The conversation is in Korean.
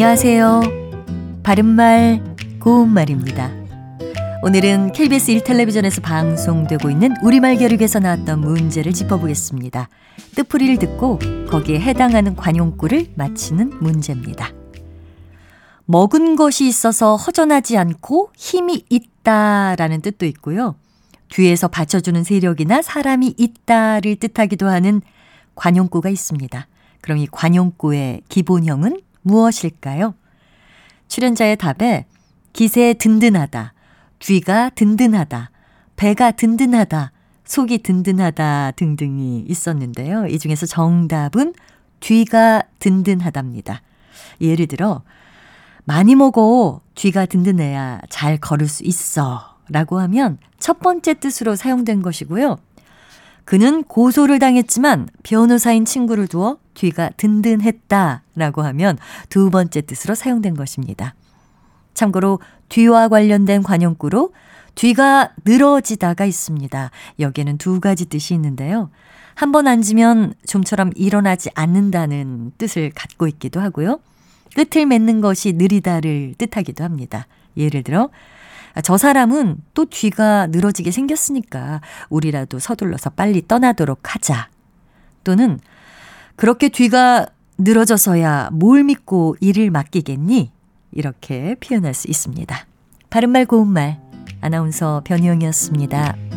안녕하세요. 바른말, 고운말입니다. 오늘은 KBS 1텔레비전에서 방송되고 있는 우리말 교육에서 나왔던 문제를 짚어보겠습니다. 뜻풀이를 듣고 거기에 해당하는 관용구를 맞히는 문제입니다. 먹은 것이 있어서 허전하지 않고 힘이 있다라는 뜻도 있고요. 뒤에서 받쳐주는 세력이나 사람이 있다를 뜻하기도 하는 관용구가 있습니다. 그럼 이 관용구의 기본형은 무엇일까요? 출연자의 답에 기세 든든하다, 뒤가 든든하다, 배가 든든하다, 속이 든든하다 등등이 있었는데요. 이 중에서 정답은 뒤가 든든하답니다. 예를 들어, 많이 먹어. 뒤가 든든해야 잘 걸을 수 있어. 라고 하면 첫 번째 뜻으로 사용된 것이고요. 그는 고소를 당했지만 변호사인 친구를 두어 뒤가 든든했다. 라고 하면 두 번째 뜻으로 사용된 것입니다. 참고로 뒤와 관련된 관용구로 뒤가 늘어지다가 있습니다. 여기에는 두 가지 뜻이 있는데요. 한 번 앉으면 좀처럼 일어나지 않는다는 뜻을 갖고 있기도 하고요. 끝을 맺는 것이 느리다를 뜻하기도 합니다. 예를 들어, 저 사람은 또 뒤가 늘어지게 생겼으니까 우리라도 서둘러서 빨리 떠나도록 하자. 또는 그렇게 뒤가 늘어져서야 뭘 믿고 일을 맡기겠니? 이렇게 표현할 수 있습니다. 바른말 고운말 아나운서 변희영이었습니다.